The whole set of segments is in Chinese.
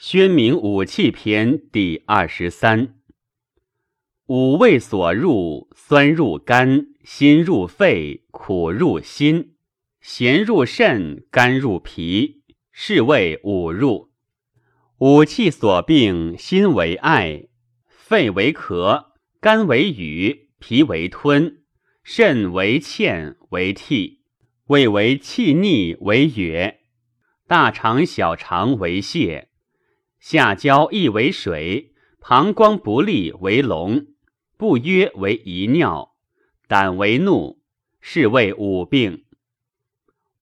宣明武器篇第二十三。五味所入，酸入肝，辛入肺，苦入心，咸入肾，甘入脾，是谓五入。五气所病，心为爱，肺为咳，肝为郁，脾为吞，肾为欠为涕，胃为气逆为哕，大肠小肠为泻。下焦亦为水，膀胱不利为龙，不约为遗尿，胆为怒，是谓五病。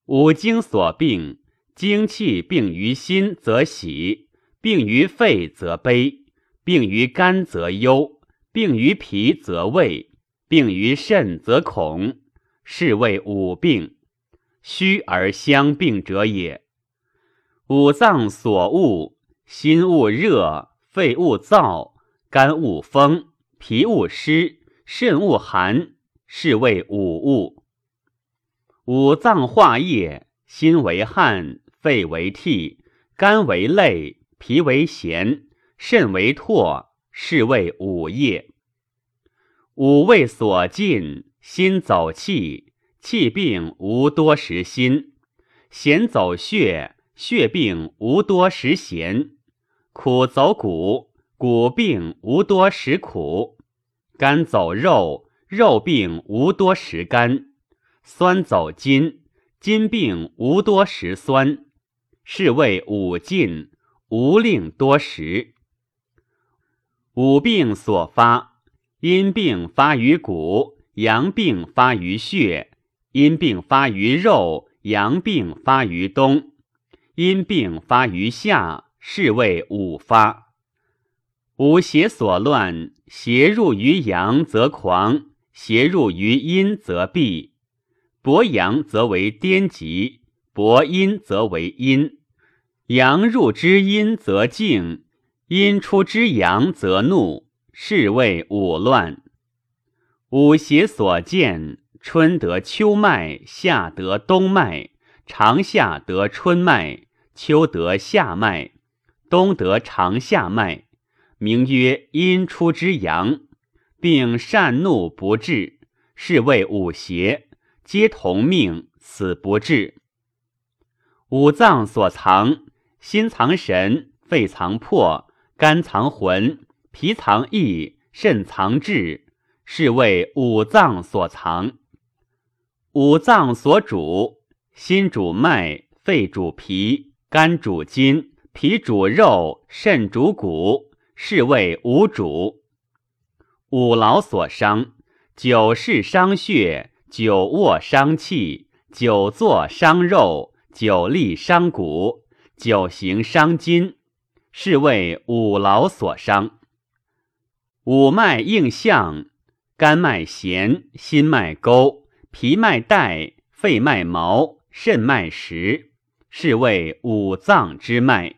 五经所病，精气病于心则喜，病于肺则悲，病于肝则忧，病于脾则畏，病于肾则恐，是谓五病。虚而相病者也。五脏所恶。心恶热，肺恶燥，肝恶风，脾恶湿，肾恶寒，是谓五物。五脏化液，心为汗，肺为涕，肝为泪，脾为涎，肾为唾，是谓五液。五味所进，心走气，气病无多食心；涎走血，血病无多食涎。苦走骨，骨病无多食苦；肝走肉，肉病无多食甘；酸走筋，筋病无多食酸。是谓五禁，无令多食。五病所发，阴病发于骨，阳病发于血；阴病发于肉，阳病发于冬；阴病发于夏。是谓五发，五邪所乱，邪入于阳则狂，邪入于阴则闭。薄阳则为颠极，薄阴则为阴。阳入之阴则静，阴出之阳则怒。是谓五乱。五邪所见，春得秋脉，夏得冬脉，长夏得春脉，秋得夏脉。东得长夏脉，名曰阴出之阳，并善怒不治，是谓五邪，皆同命，此不治。五脏所藏，心藏神，肺藏魄，肝藏魂，脾藏意，肾藏志，是谓五脏所藏。五脏所主，心主脉，肺主脾，肝主筋。脾主肉，肾主骨，是谓五主。五劳所伤，久视伤血，久卧伤气，久坐伤肉，久立伤骨，久行伤筋，是谓五劳所伤。五脉应象，肝脉弦，心脉沟，脾脉带，肺脉毛，肾脉实，是谓五脏之脉。